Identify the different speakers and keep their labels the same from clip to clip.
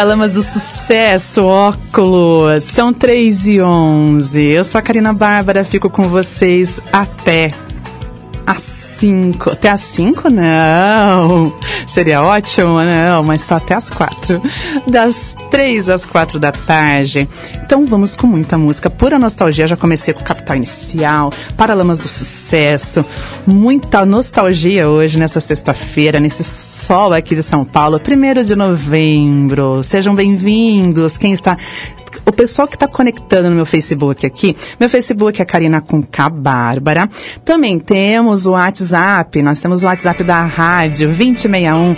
Speaker 1: Paralamas do Sucesso, óculos. São 3 e 11. Eu sou a Karina Bárbara, fico com vocês até 5. Até as 5? Não. Seria ótimo, não, mas só até as 4. Das 3 às 4 da tarde. Então vamos com muita música. Pura nostalgia. Já comecei com Capital Inicial, Paralamas do Sucesso. Muita nostalgia hoje, nessa sexta-feira, nesse sol aqui de São Paulo. Primeiro de novembro. Sejam bem-vindos. Quem está o pessoal que está conectando no meu Facebook aqui, meu Facebook é Karina K Bárbara. Também temos o WhatsApp, nós temos o WhatsApp da rádio 2061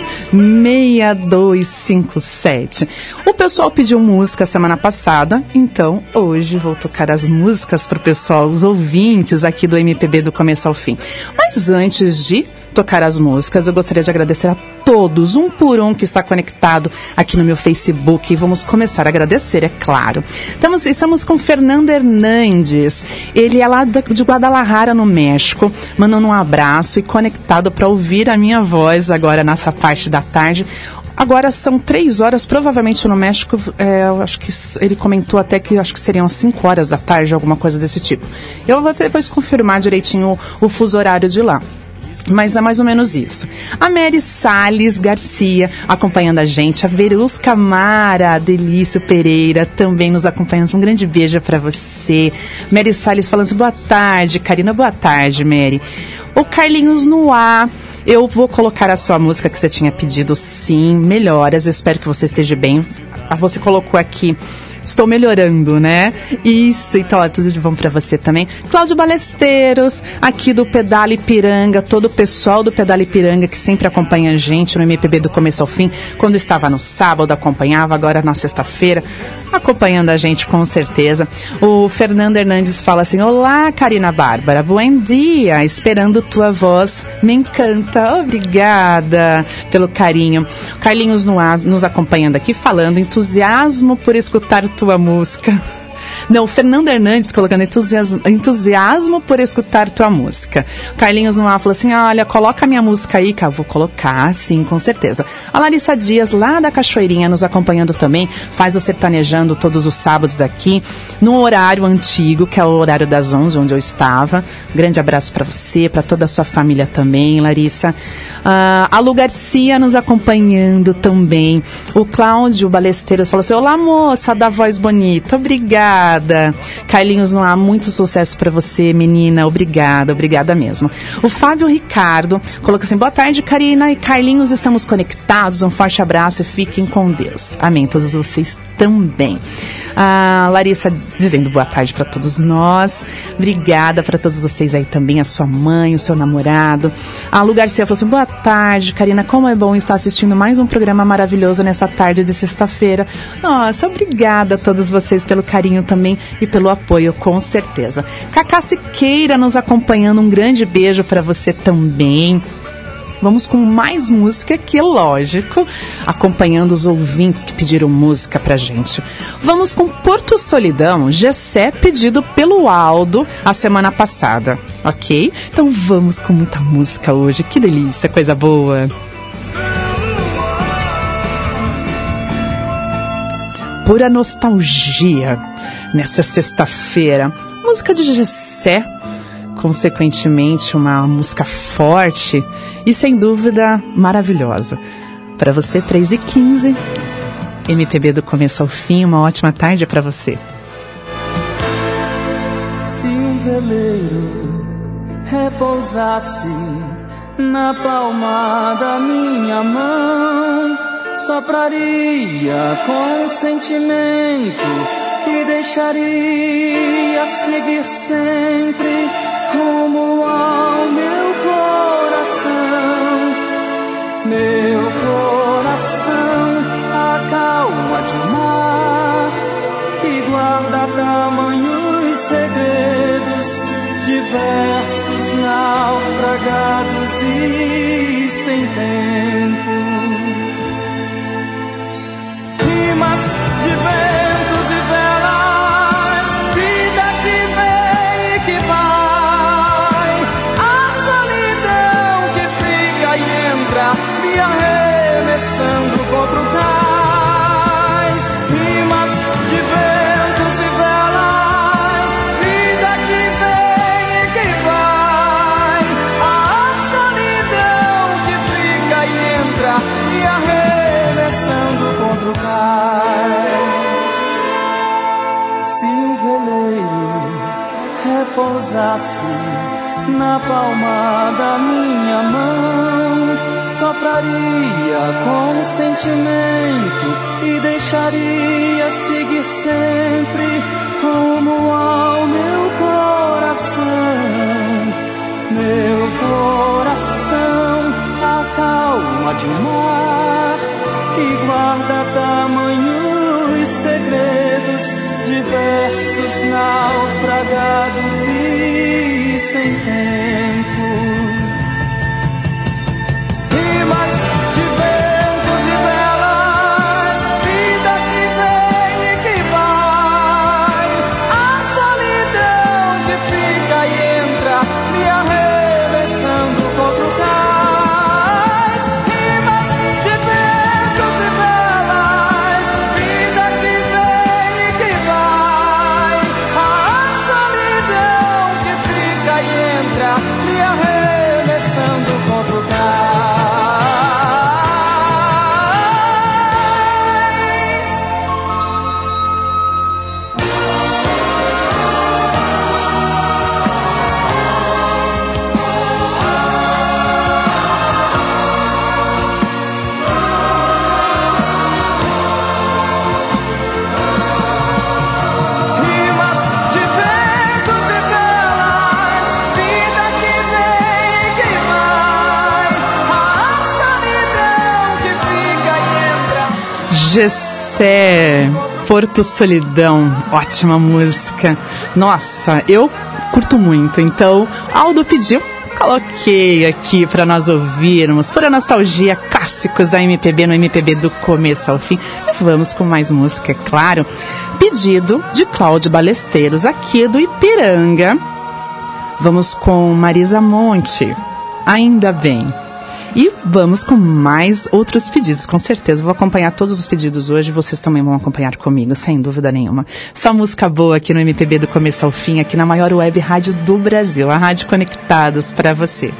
Speaker 1: 6257. O pessoal pediu música semana passada, então hoje vou tocar as músicas para o pessoal, os ouvintes aqui do MPB do começo ao fim. Mas antes de tocar as músicas, eu gostaria de agradecer a todos, um por um, que está conectado aqui no meu Facebook. Vamos começar a agradecer, é claro. Estamos, estamos com Fernando Hernandes. Ele é lá de Guadalajara, no México, mandando um abraço e conectado para ouvir a minha voz agora nessa parte da tarde. Agora são três horas, provavelmente no México, é, acho que ele comentou até que acho que seriam cinco horas da tarde, alguma coisa desse tipo. Eu vou depois confirmar direitinho o, o fuso horário de lá. Mas é mais ou menos isso. A Mary Salles Garcia acompanhando a gente. A Verus Camara Delício Pereira também nos acompanhando. Um grande beijo para você. Mary Salles falando assim, boa tarde, Karina. Boa tarde, Mary. O Carlinhos Noir. Eu vou colocar a sua música que você tinha pedido, sim. Melhoras. Eu espero que você esteja bem. Ah, você colocou aqui estou melhorando, né? Isso, então é tudo de bom para você também. Cláudio Balesteiros, aqui do Pedale Piranga, todo o pessoal do Pedale Piranga que sempre acompanha a gente no MPB do começo ao fim, quando estava no sábado acompanhava, agora na sexta-feira, acompanhando a gente com certeza. O Fernando Hernandes fala assim: Olá, Karina Bárbara, bom dia, esperando tua voz, me encanta, obrigada pelo carinho. Carlinhos nos acompanhando aqui, falando entusiasmo por escutar tua música. Não, Fernando Hernandes colocando entusiasmo, entusiasmo por escutar tua música. Carlinhos no ar falou assim: olha, coloca minha música aí, cara. Vou colocar, sim, com certeza. A Larissa Dias, lá da Cachoeirinha, nos acompanhando também, faz o sertanejando todos os sábados aqui, no horário antigo, que é o horário das 11, onde eu estava. grande abraço para você, para toda a sua família também, Larissa. Uh, a Lu Garcia nos acompanhando também. O Cláudio Balesteiros falou assim: Olá, moça da voz bonita, obrigada obrigada. Carlinhos, não há muito sucesso para você, menina. Obrigada, obrigada mesmo. O Fábio Ricardo colocou assim: boa tarde, Karina e Carlinhos, estamos conectados. Um forte abraço e fiquem com Deus. Amém. Todos vocês também. A Larissa dizendo boa tarde para todos nós. Obrigada para todos vocês aí também, a sua mãe, o seu namorado. A Lu Garcia falou assim: boa tarde, Karina. Como é bom estar assistindo mais um programa maravilhoso nessa tarde de sexta-feira. Nossa, obrigada a todos vocês pelo carinho também e pelo apoio, com certeza. Cacá Siqueira nos acompanhando, um grande beijo para você também. Vamos com mais música, que lógico, acompanhando os ouvintes que pediram música pra gente. Vamos com Porto Solidão, Gessé, pedido pelo Aldo a semana passada, ok? Então vamos com muita música hoje, que delícia, coisa boa. Pura nostalgia nessa sexta-feira. Música de Gessé, consequentemente uma música forte e sem dúvida maravilhosa. Para você, 3 e 15 MPB do começo ao fim, uma ótima tarde para você.
Speaker 2: Se um veleiro repousasse na palma da minha mão, sopraria com sentimento e deixaria seguir sempre rumo ao meu coração. Meu coração, a calma de mar que guarda tamanhos segredos diversos naufragados e sem tempo. Rimas de about na palma da minha mão, sopraria com sentimento e deixaria seguir sempre rumo ao meu coração. Meu coração, a calma de um mar que guarda tamanhos segredos diversos naufragados e sem tempo.
Speaker 1: Gessé, Porto Solidão, ótima música. Nossa, eu curto muito. Então, Aldo pediu, coloquei aqui para nós ouvirmos, por a nostalgia, clássicos da MPB no MPB do começo ao fim. E vamos com mais música, é claro. Pedido de Cláudio Balesteiros, aqui do Ipiranga. Vamos com Marisa Monte, ainda bem. E vamos com mais outros pedidos, com certeza. Vou acompanhar todos os pedidos hoje, vocês também vão acompanhar comigo, sem dúvida nenhuma. Só música boa aqui no MPB do começo ao fim, aqui na maior web rádio do Brasil, a Rádio Conectados para você.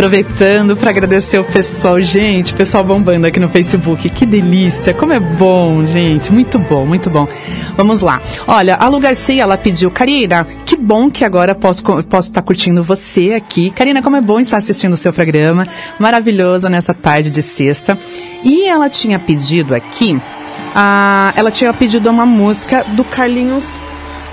Speaker 1: Aproveitando para agradecer o pessoal. Gente, o pessoal bombando aqui no Facebook. Que delícia, como é bom, gente. Muito bom, muito bom. Vamos lá. Olha, a Lu Garcia, ela pediu, Karina, que bom que agora posso posso estar curtindo você aqui. Karina, como é bom estar assistindo o seu programa. Maravilhoso nessa tarde de sexta. E ela tinha pedido aqui, ah, ela tinha pedido uma música do Carlinhos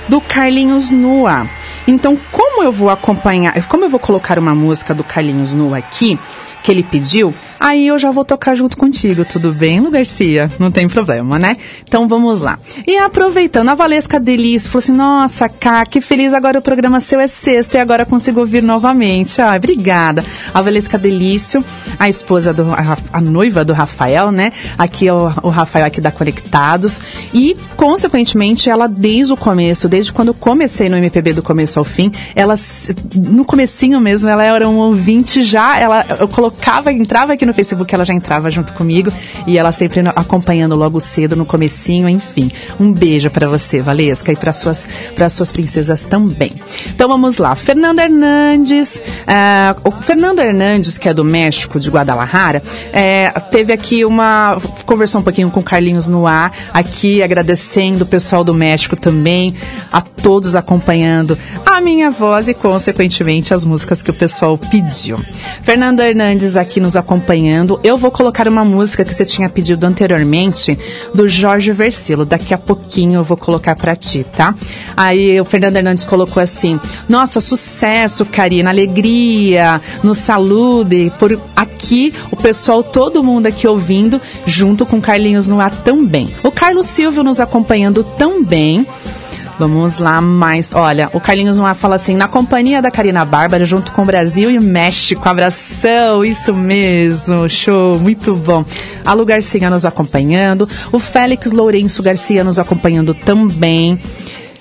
Speaker 1: do Carlinhos Nua. Então, como eu vou acompanhar, como eu vou colocar uma música do Carlinhos Nua aqui, que ele pediu, aí eu já vou tocar junto contigo, tudo bem, Lu Garcia? Não tem problema, né? Então vamos lá. E aproveitando, a Valesca Delício falou assim: Nossa, Cá, que feliz agora o programa seu é sexta e agora consigo ouvir novamente. Ah, obrigada. A Valesca Delício, a esposa do. a, a noiva do Rafael, né? Aqui é o, o Rafael aqui da Conectados. E, consequentemente, ela desde o começo, desde quando eu comecei no MPB do começo ao fim, ela no comecinho mesmo, ela era um ouvinte já, ela eu colocava, entrava aqui no Facebook, ela já entrava junto comigo e ela sempre acompanhando logo cedo no comecinho, enfim. Um beijo pra você, Valesca, e para suas para suas princesas também. Então vamos lá. Fernando Hernandes, ah, o Fernando Hernandes, que é do México, de Guadalajara, eh, teve aqui uma conversou um pouquinho com o Carlinhos no ar, aqui agradecendo o pessoal do México também, a todos acompanhando a minha voz e, consequentemente, as músicas que o pessoal pediu. Fernando Hernandes aqui nos acompanhando. Eu vou colocar uma música que você tinha pedido anteriormente, do Jorge Versilo. Daqui a pouquinho eu vou colocar pra ti, tá? Aí o Fernando Hernandes colocou assim: Nossa, sucesso, Karina, alegria, nos salude. Por aqui, o pessoal, todo mundo aqui ouvindo, junto com Carlinhos no ar também. O Carlos Silvio nos acompanhando também. Vamos lá, mais. Olha, o Carlinhos Noir fala assim: na companhia da Karina Bárbara, junto com o Brasil e México. Abração, isso mesmo. Show, muito bom. A Lu Garcia nos acompanhando. O Félix Lourenço Garcia nos acompanhando também.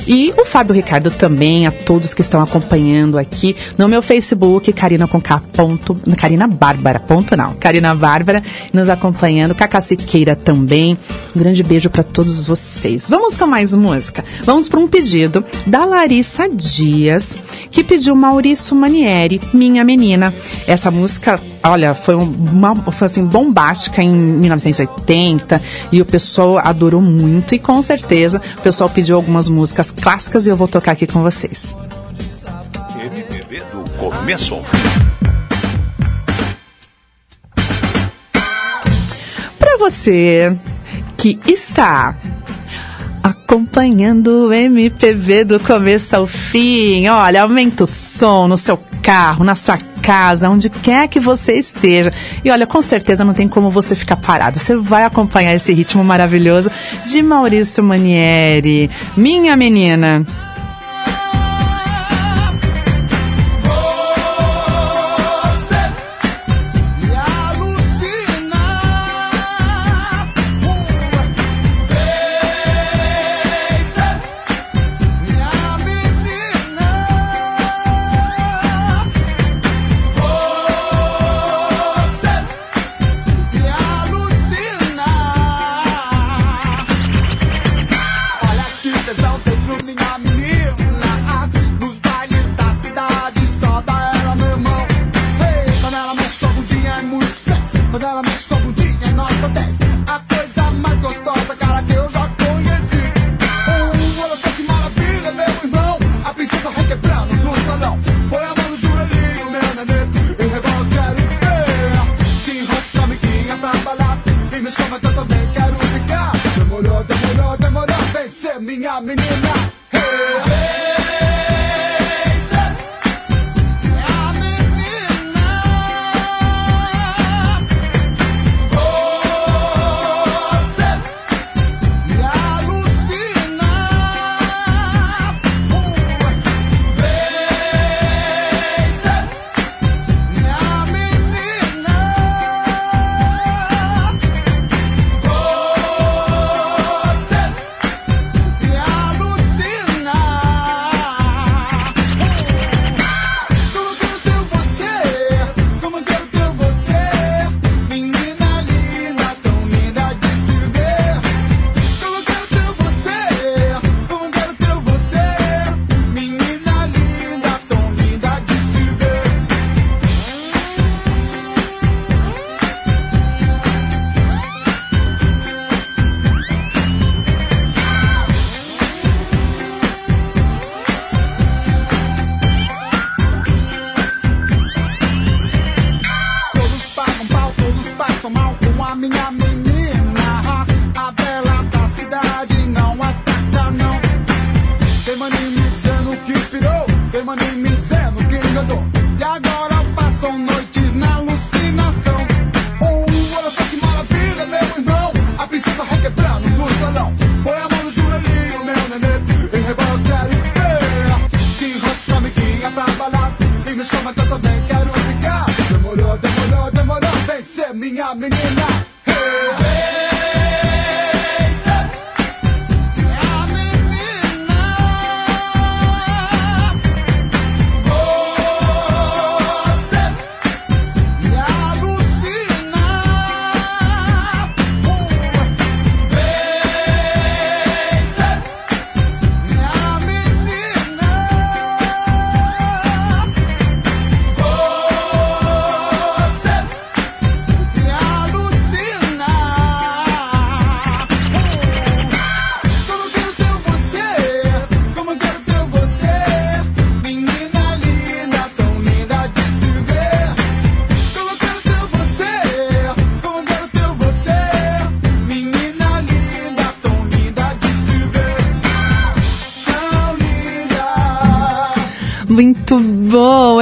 Speaker 1: E o Fábio Ricardo também, a todos que estão acompanhando aqui no meu Facebook, Karina com K. Ponto, Karina Bárbara, ponto não, Karina Bárbara, nos acompanhando, Cacá Siqueira também. Um grande beijo para todos vocês. Vamos com mais música? Vamos para um pedido da Larissa Dias, que pediu Maurício Manieri, Minha Menina. Essa música, olha, foi, uma, foi assim, bombástica em 1980 e o pessoal adorou muito e com certeza o pessoal pediu algumas músicas clássicas e eu vou tocar aqui com vocês.
Speaker 3: MPB do começo.
Speaker 1: Para você que está acompanhando o MPB do começo ao fim, olha, aumenta o som no seu carro, na sua casa, onde quer que você esteja. E olha, com certeza não tem como você ficar parado. Você vai acompanhar esse ritmo maravilhoso de Maurício Manieri. Minha menina.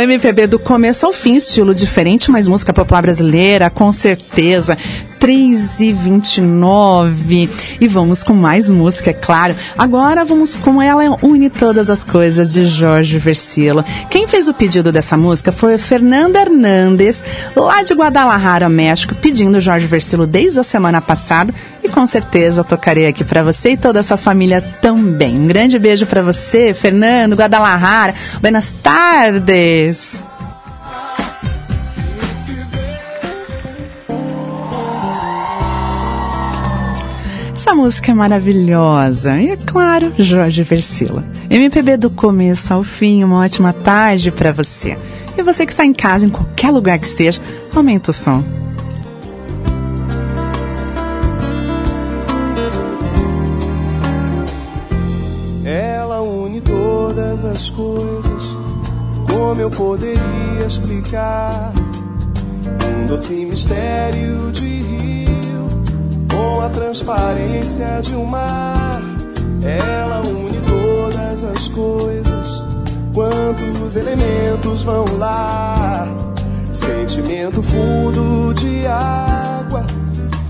Speaker 1: MPB do começo ao fim, estilo diferente, mas música popular brasileira, com certeza. 3 e 29 E vamos com mais música, é claro. Agora vamos com ela une todas as coisas de Jorge Versilo. Quem fez o pedido dessa música foi a Fernanda Hernandes, lá de Guadalajara, México, pedindo Jorge Versilo desde a semana passada. E com certeza tocarei aqui para você e toda a sua família também. Um grande beijo para você, Fernando, Guadalajara. Buenas tardes. Essa música é maravilhosa. E é claro, Jorge Versilo. MPB do começo ao fim, uma ótima tarde para você. E você que está em casa, em qualquer lugar que esteja, aumenta o som.
Speaker 4: Ela une todas as coisas, como eu poderia explicar? Um doce mistério de rio, com a transparência de um mar. Ela une todas as coisas, quantos elementos vão lá? Sentimento fundo de água,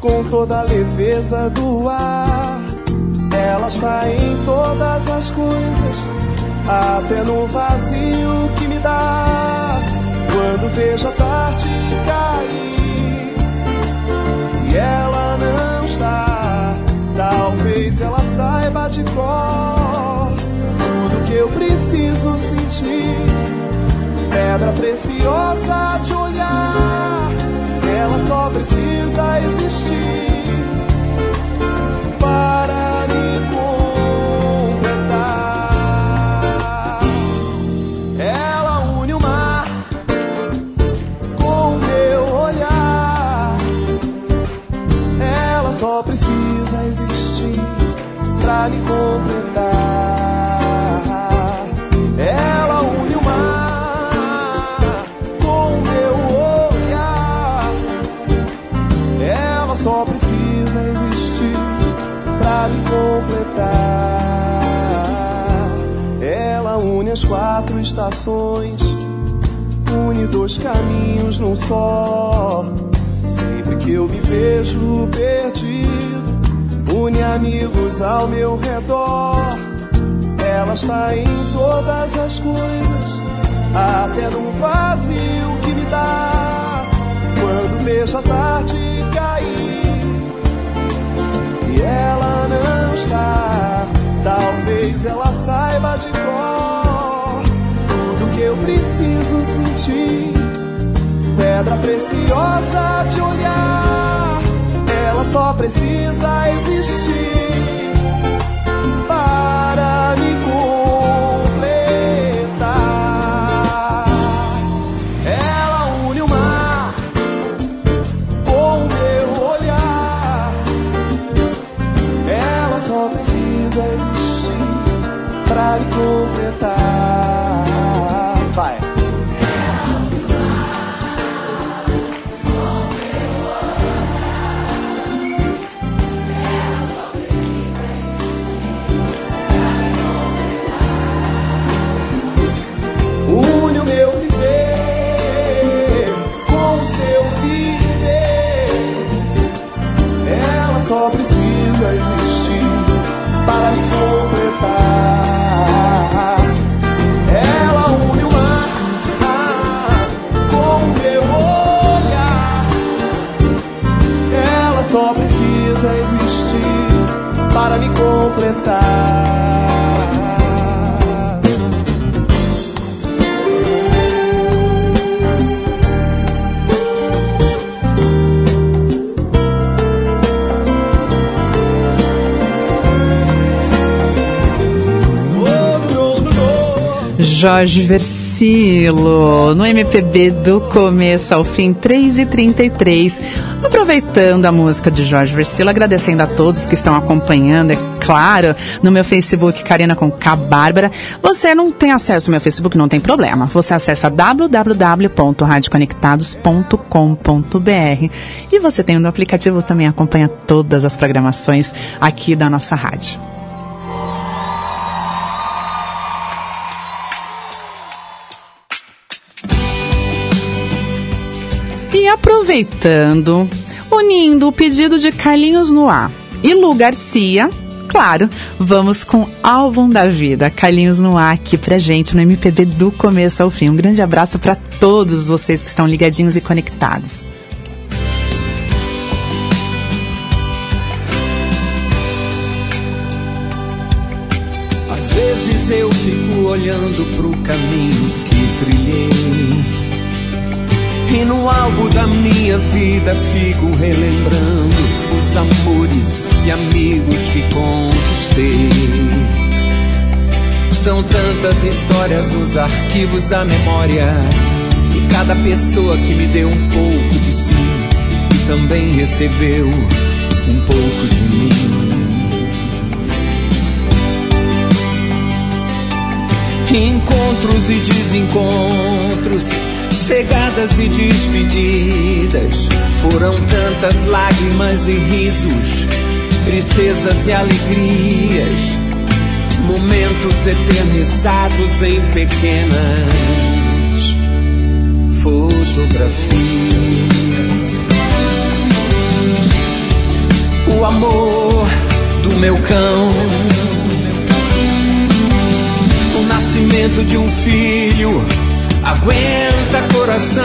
Speaker 4: com toda a leveza do ar. Ela está em todas as coisas, até no vazio que me dá. Quando vejo a tarde cair e ela não talvez ela saiba de cor tudo que eu preciso sentir. Pedra preciosa de olhar, ela só precisa existir dois caminhos num só. Sempre que eu me vejo perdido, une amigos ao meu redor. Ela está em todas as coisas, até num vazio que me dá. Quando vejo a tarde cair e ela não está. Talvez ela saiba de cor eu preciso sentir. Pedra preciosa de olhar, ela só precisa existir para me completar. Ela une o mar com o meu olhar. Ela só precisa existir pra me completar.
Speaker 1: Jorge Versilo, no MPB do começo ao fim, 3 e 33 Aproveitando a música de Jorge Versilo, agradecendo a todos que estão acompanhando, é claro, no meu Facebook, Karina com K Bárbara. Você não tem acesso ao meu Facebook, não tem problema. Você acessa www.radioconectados.com.br e você tem no aplicativo também acompanha todas as programações aqui da nossa rádio. Aproveitando, unindo o pedido de Carlinhos Noir e Lu Garcia, claro, vamos com Álbum da Vida. Carlinhos Noir aqui pra gente no MPB do começo ao fim. Um grande abraço para todos vocês que estão ligadinhos e conectados.
Speaker 5: Às vezes eu fico olhando pro caminho que trilhei. E no álbum da minha vida fico relembrando os amores e amigos que conquistei. São tantas histórias nos arquivos da memória. E cada pessoa que me deu um pouco de si e também recebeu um pouco de mim. Encontros e desencontros, chegadas e despedidas. Foram tantas lágrimas e risos, tristezas e alegrias. Momentos eternizados em pequenas fotografias. O amor do meu cão o nascimento de um filho aguenta coração.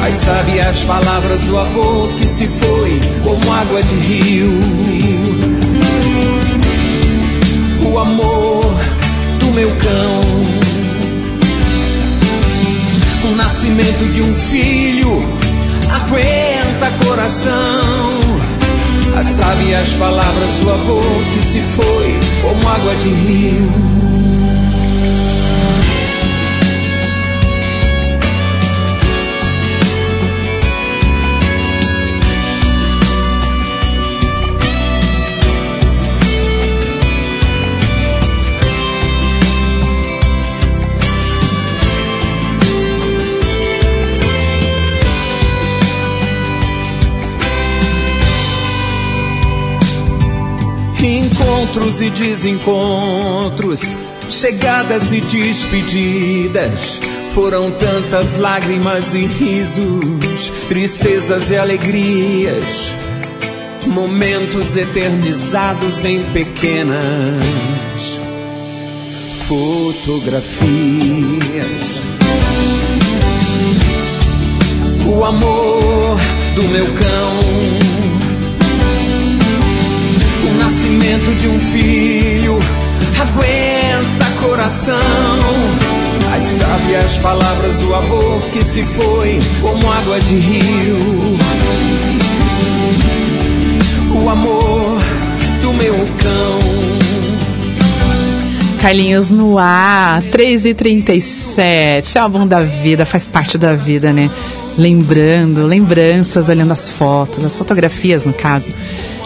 Speaker 5: Mas sabe as palavras do avô que se foi como água de rio. O amor do meu cão. O nascimento de um filho aguenta coração. As sábias palavras do avô que se foi como água de rio. Encontros e desencontros, chegadas e despedidas. Foram tantas lágrimas e risos, tristezas e alegrias. Momentos eternizados em pequenas fotografias. O amor do meu cão nascimento de um filho aguenta coração. As sábias palavras do avô que se foi como água de rio. O amor do meu cão.
Speaker 1: Carlinhos no ar, 3 e 37 álbum da vida, faz parte da vida, né? Lembrando, lembranças, olhando as fotos, as fotografias no caso.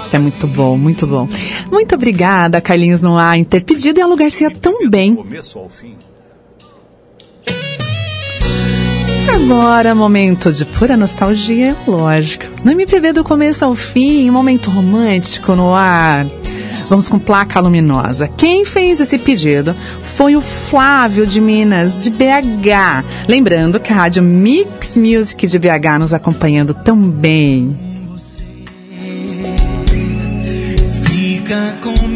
Speaker 1: Isso é muito bom, muito bom. Muito obrigada, Carlinhos Noir, em ter pedido e a Garcia
Speaker 3: ao fim.
Speaker 1: Agora, momento de pura nostalgia, lógico. No MPB do começo ao fim, um momento romântico no ar. Vamos com placa luminosa. Quem fez esse pedido foi o Flávio de Minas, de BH. Lembrando que a Rádio Mix Music de BH nos acompanhando também.
Speaker 6: Fica comigo.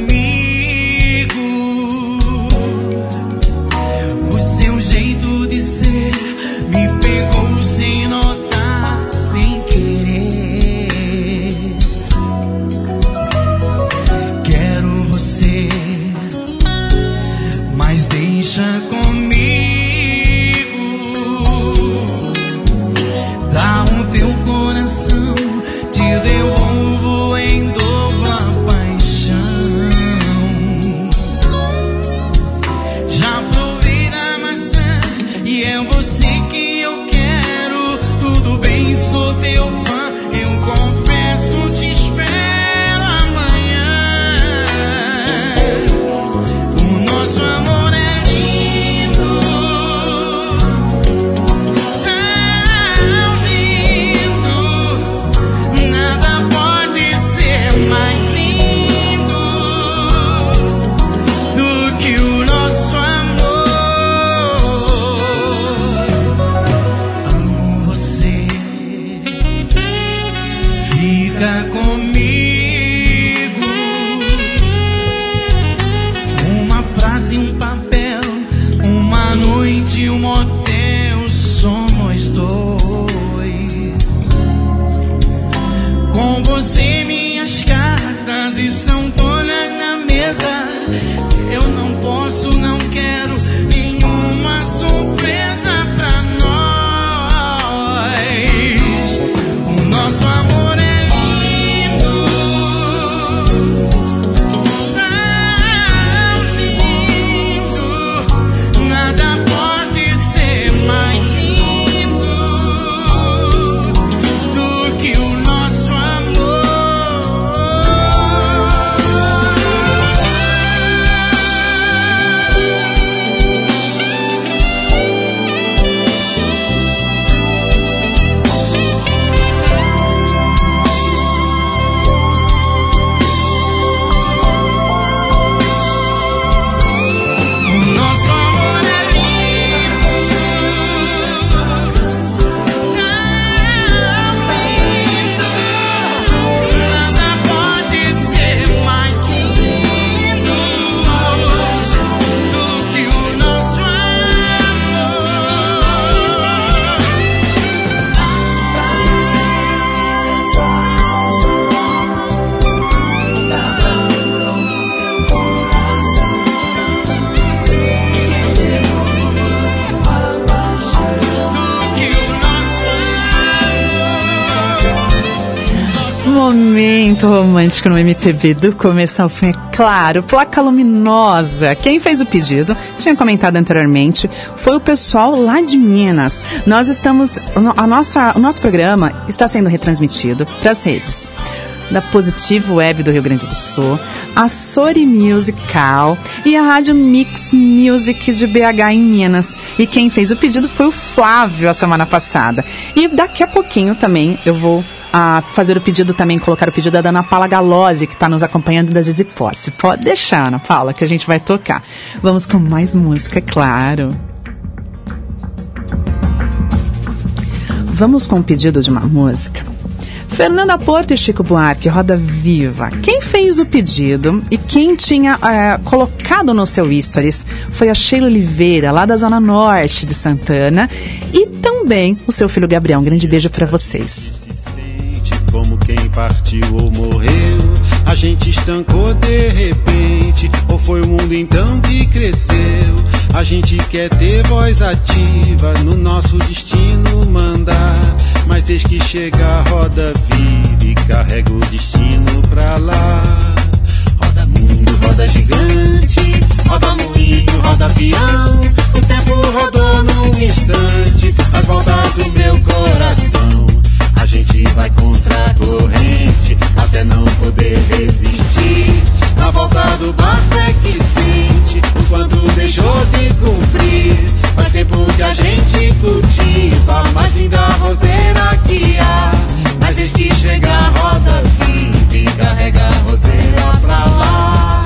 Speaker 1: Momento romântico no MPB do começo ao fim, é claro, placa luminosa. Quem fez o pedido, tinha comentado anteriormente, foi o pessoal lá de Minas. Nós estamos, a nossa, o nosso programa está sendo retransmitido para as redes da Positivo Web do Rio Grande do Sul, a Sori Musical e a Rádio Mix Music de BH em Minas. E quem fez o pedido foi o Flávio a semana passada. E daqui a pouquinho também eu vou a fazer o pedido também, colocar o pedido da Ana Paula Galozzi, que está nos acompanhando da Zizi Posse. Pode deixar, Ana Paula, que a gente vai tocar. Vamos com mais música, claro. Vamos com o pedido de uma música. Fernanda Porto e Chico Buarque, Roda Viva. Quem fez o pedido e quem tinha é, colocado no seu stories foi a Sheila Oliveira, lá da Zona Norte de Santana, e também o seu filho Gabriel. Um grande beijo para vocês
Speaker 7: como quem partiu ou morreu. A gente estancou de repente, ou foi o mundo então que cresceu? A gente quer ter voz ativa, no nosso destino mandar. Mas eis que chega a roda vive carrega o destino pra lá. Roda mundo, roda gigante, roda moinho, roda peão. O tempo rodou num instante, as voltas do meu coração. Vai contra a corrente até não poder resistir. Na volta do barco é que sente o quanto deixou de cumprir. Faz tempo que a gente cultiva a mais linda roseira que há. Mas eis que chega a roda vive e carrega a roseira pra lá.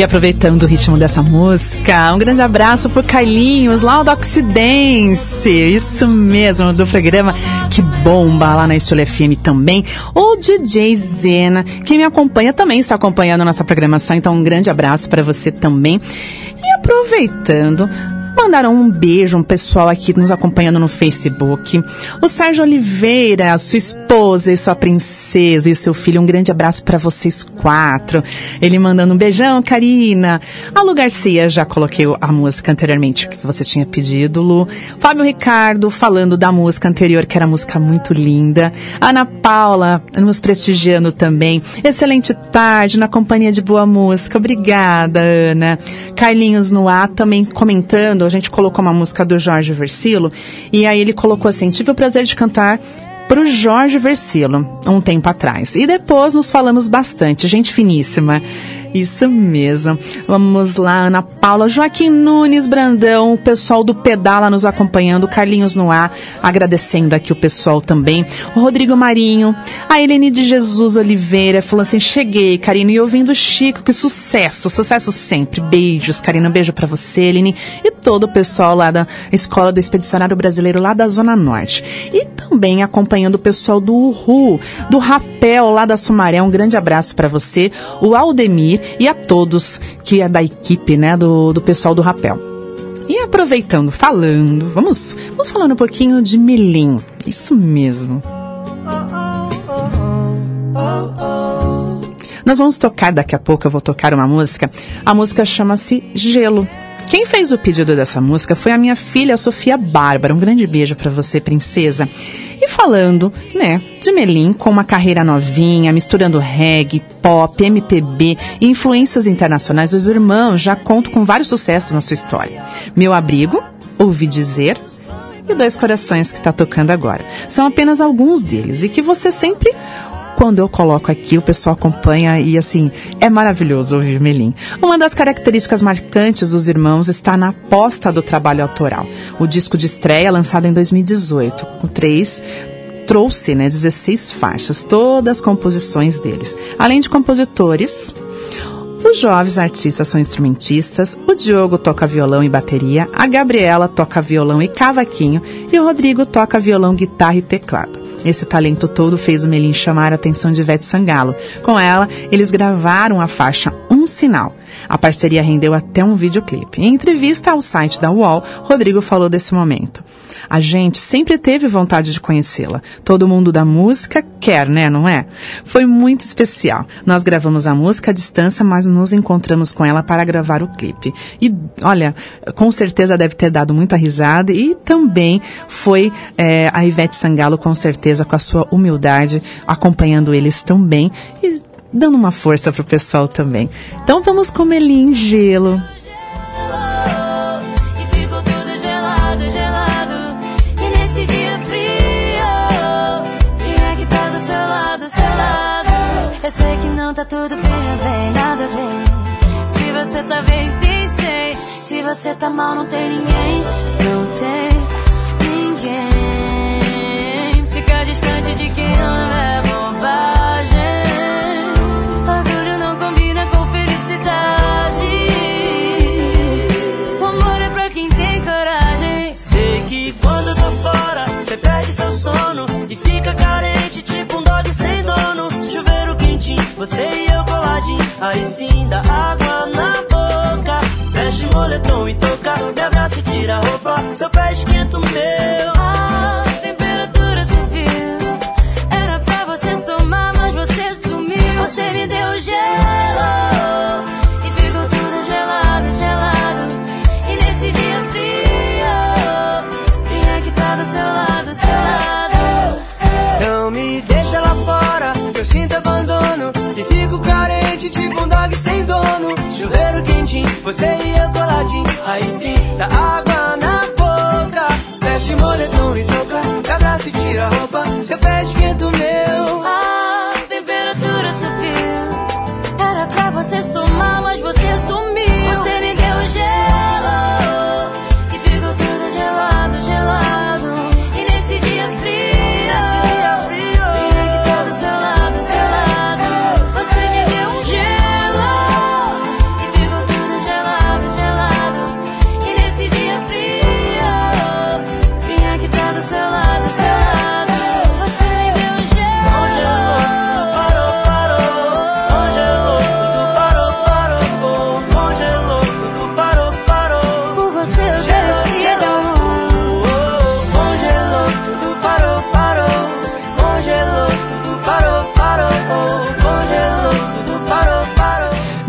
Speaker 7: E
Speaker 1: aproveitando o ritmo dessa música, um grande abraço pro Carlinhos, lá do Oxidense. Isso mesmo, do programa Que Bomba, lá na Estúdio FM também. O DJ Zena, que me acompanha, também está acompanhando a nossa programação. Então, um grande abraço para você também. E aproveitando, Mandaram um beijo, um pessoal aqui nos acompanhando no Facebook. O Sérgio Oliveira, sua esposa e sua princesa e o seu filho, um grande abraço para vocês quatro. Ele mandando um beijão, Karina. A Lu Garcia, já coloquei a música anteriormente que você tinha pedido, Lu. Fábio Ricardo falando da música anterior, que era música muito linda. Ana Paula nos prestigiando também. Excelente tarde na companhia de boa música. Obrigada, Ana. Carlinhos no ar também comentando. A gente colocou uma música do Jorge Versilo e aí ele colocou assim: tive o prazer de cantar pro Jorge Versilo um tempo atrás. E depois nos falamos bastante, gente finíssima. Isso mesmo. Vamos lá, Ana Paula, Joaquim Nunes Brandão, o pessoal do Pedala nos acompanhando, Carlinhos no ar, agradecendo aqui o pessoal também. O Rodrigo Marinho, a Helene de Jesus Oliveira, falou assim: cheguei, Karina, e ouvindo o Chico, que sucesso, sucesso sempre. Beijos, Karina, um beijo para você, Helene, e todo o pessoal lá da Escola do Expedicionário Brasileiro, lá da Zona Norte. E também acompanhando o pessoal do Uhu, do Rapel, lá da Sumaré. Um grande abraço para você, o Aldemir e a todos que é da equipe, né, do, do pessoal do Rapel. E aproveitando, falando, vamos, vamos falando um pouquinho de Melim. Isso mesmo. Nós vamos tocar daqui a pouco, eu vou tocar uma música. A música chama-se Gelo. Quem fez o pedido dessa música foi a minha filha Sofia Bárbara. Um grande beijo para você, princesa. E falando, né, de Melim com uma carreira novinha, misturando reggae, pop, MPB e influências internacionais, os irmãos já contam com vários sucessos na sua história. Meu Abrigo, Ouvi Dizer e Dois Corações que está tocando agora. São apenas alguns deles e que você sempre quando eu coloco aqui, o pessoal acompanha e assim, é maravilhoso ouvir Melim. Uma das características marcantes dos irmãos está na aposta do trabalho autoral. O disco de estreia, lançado em 2018, com três trouxe né, 16 faixas, todas composições deles. Além de compositores, os jovens artistas são instrumentistas, o Diogo toca violão e bateria, a Gabriela toca violão e cavaquinho e o Rodrigo toca violão, guitarra e teclado. Esse talento todo fez o Melim chamar a atenção de Ivete Sangalo. Com ela, eles gravaram a faixa Sinal. A parceria rendeu até um videoclipe. Em entrevista ao site da UOL, Rodrigo falou desse momento. A gente sempre teve vontade de conhecê-la. Todo mundo da música quer, né, não é? Foi muito especial. Nós gravamos a música à distância, mas nos encontramos com ela para gravar o clipe. E, olha, com certeza deve ter dado muita risada e também foi é, a Ivete Sangalo, com certeza, com a sua humildade, acompanhando eles também e dando uma força pro pessoal também. Então vamos com Melim Gelo.
Speaker 8: E ficou tudo gelado, gelado. E nesse dia frio, quem é que tá do seu lado, seu lado? Eu sei que não tá tudo bem, bem, nada bem. Se você tá bem, tem sei. Se você tá mal, não tem ninguém, não tem
Speaker 9: Aí sim dá água na boca. Veste moletom e toca, me abraça e tira a roupa. Seu pé esquenta o meu.
Speaker 8: Você e
Speaker 9: eu coladinho. Aí sim, dá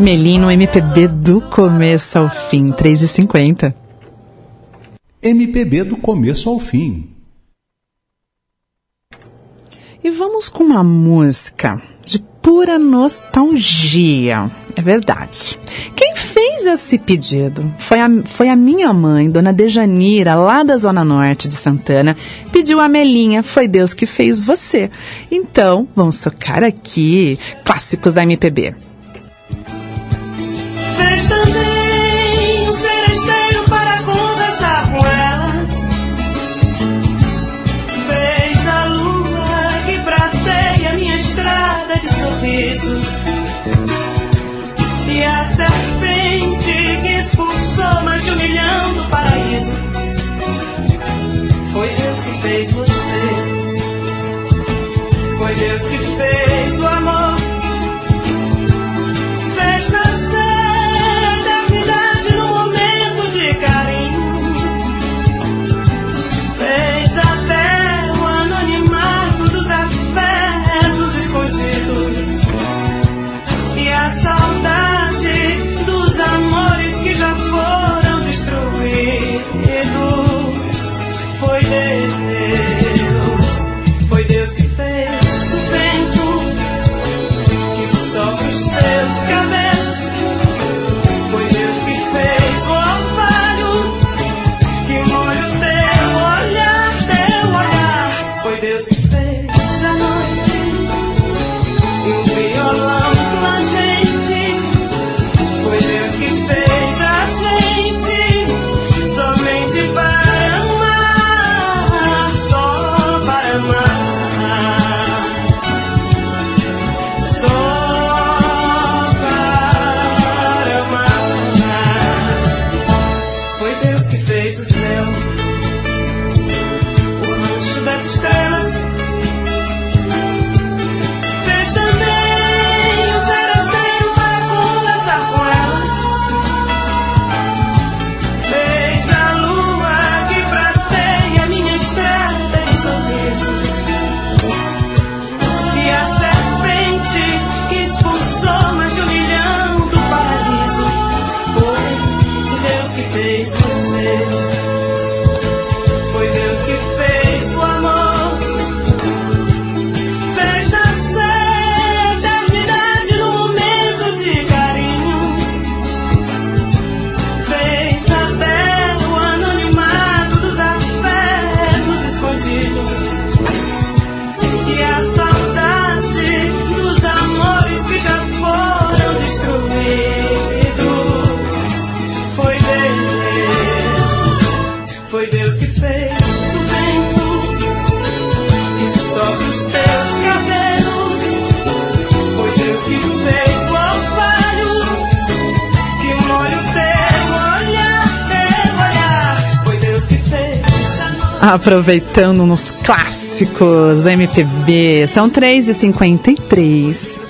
Speaker 9: parou.
Speaker 1: Melim no MPB do começo ao fim, 3h50.
Speaker 3: MPB do começo ao fim.
Speaker 1: E vamos com uma música de pura nostalgia. É verdade. Quem fez esse pedido foi a, foi a minha mãe, dona Dejanira, lá da Zona Norte de Santana. Pediu a Melinha, foi Deus que fez você. Então, vamos tocar aqui clássicos da MPB.
Speaker 9: Que fez o vento sopra os teus cabelos. Foi Deus que fez o orvalho que molha o teu olhar, teu olhar. Foi Deus que fez a noite.
Speaker 1: Aproveitando nos clássicos MPB, são 3h53.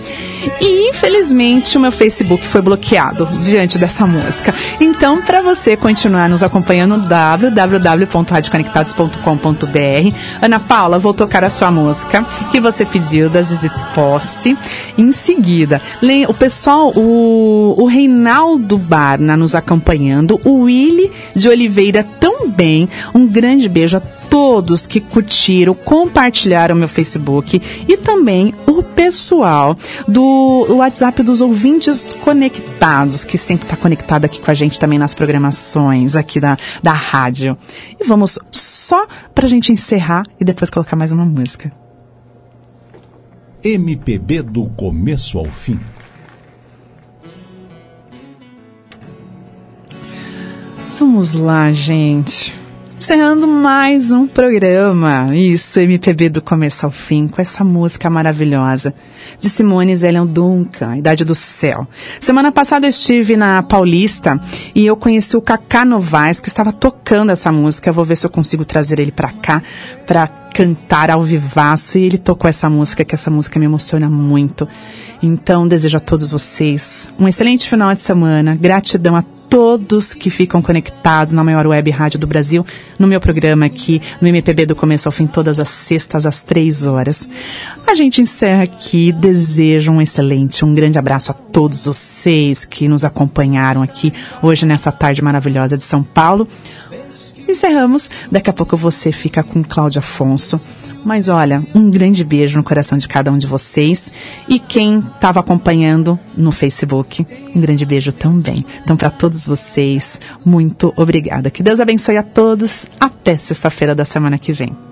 Speaker 1: E infelizmente o meu Facebook foi bloqueado diante dessa música. Então, para você continuar nos acompanhando, www.radioconectados.com.br. Ana Paula, vou tocar a sua música que você pediu da Zizi Posse. Em seguida, o pessoal, o, o Reinaldo Barna nos acompanhando, o Willy de Oliveira também. Um grande beijo a todos que curtiram, compartilharam meu Facebook e também o pessoal do WhatsApp dos ouvintes conectados, que sempre está conectado aqui com a gente também nas programações aqui da, da rádio. E vamos só pra gente encerrar e depois colocar mais uma música.
Speaker 3: MPB do começo ao fim.
Speaker 1: Vamos lá, gente. Encerrando mais um programa. Isso, MPB do começo ao fim, com essa música maravilhosa de Simone Zélion Duncan, Idade do Céu. Semana passada eu estive na Paulista e eu conheci o Cacá Novaes, que estava tocando essa música. Eu vou ver se eu consigo trazer ele para cá, para cantar ao vivaço. E ele tocou essa música, que essa música me emociona muito. Então, desejo a todos vocês um excelente final de semana. Gratidão a todos que ficam conectados na maior web rádio do Brasil, no meu programa aqui, no MPB do começo ao fim, todas as sextas, às três horas. A gente encerra aqui, desejo um excelente, um grande abraço a todos vocês que nos acompanharam aqui hoje nessa tarde maravilhosa de São Paulo. Encerramos, daqui a pouco você fica com Cláudio Afonso. Mas olha, um grande beijo no coração de cada um de vocês. E quem estava acompanhando no Facebook, um grande beijo também. Então, para todos vocês, muito obrigada. Que Deus abençoe a todos. Até sexta-feira da semana que vem.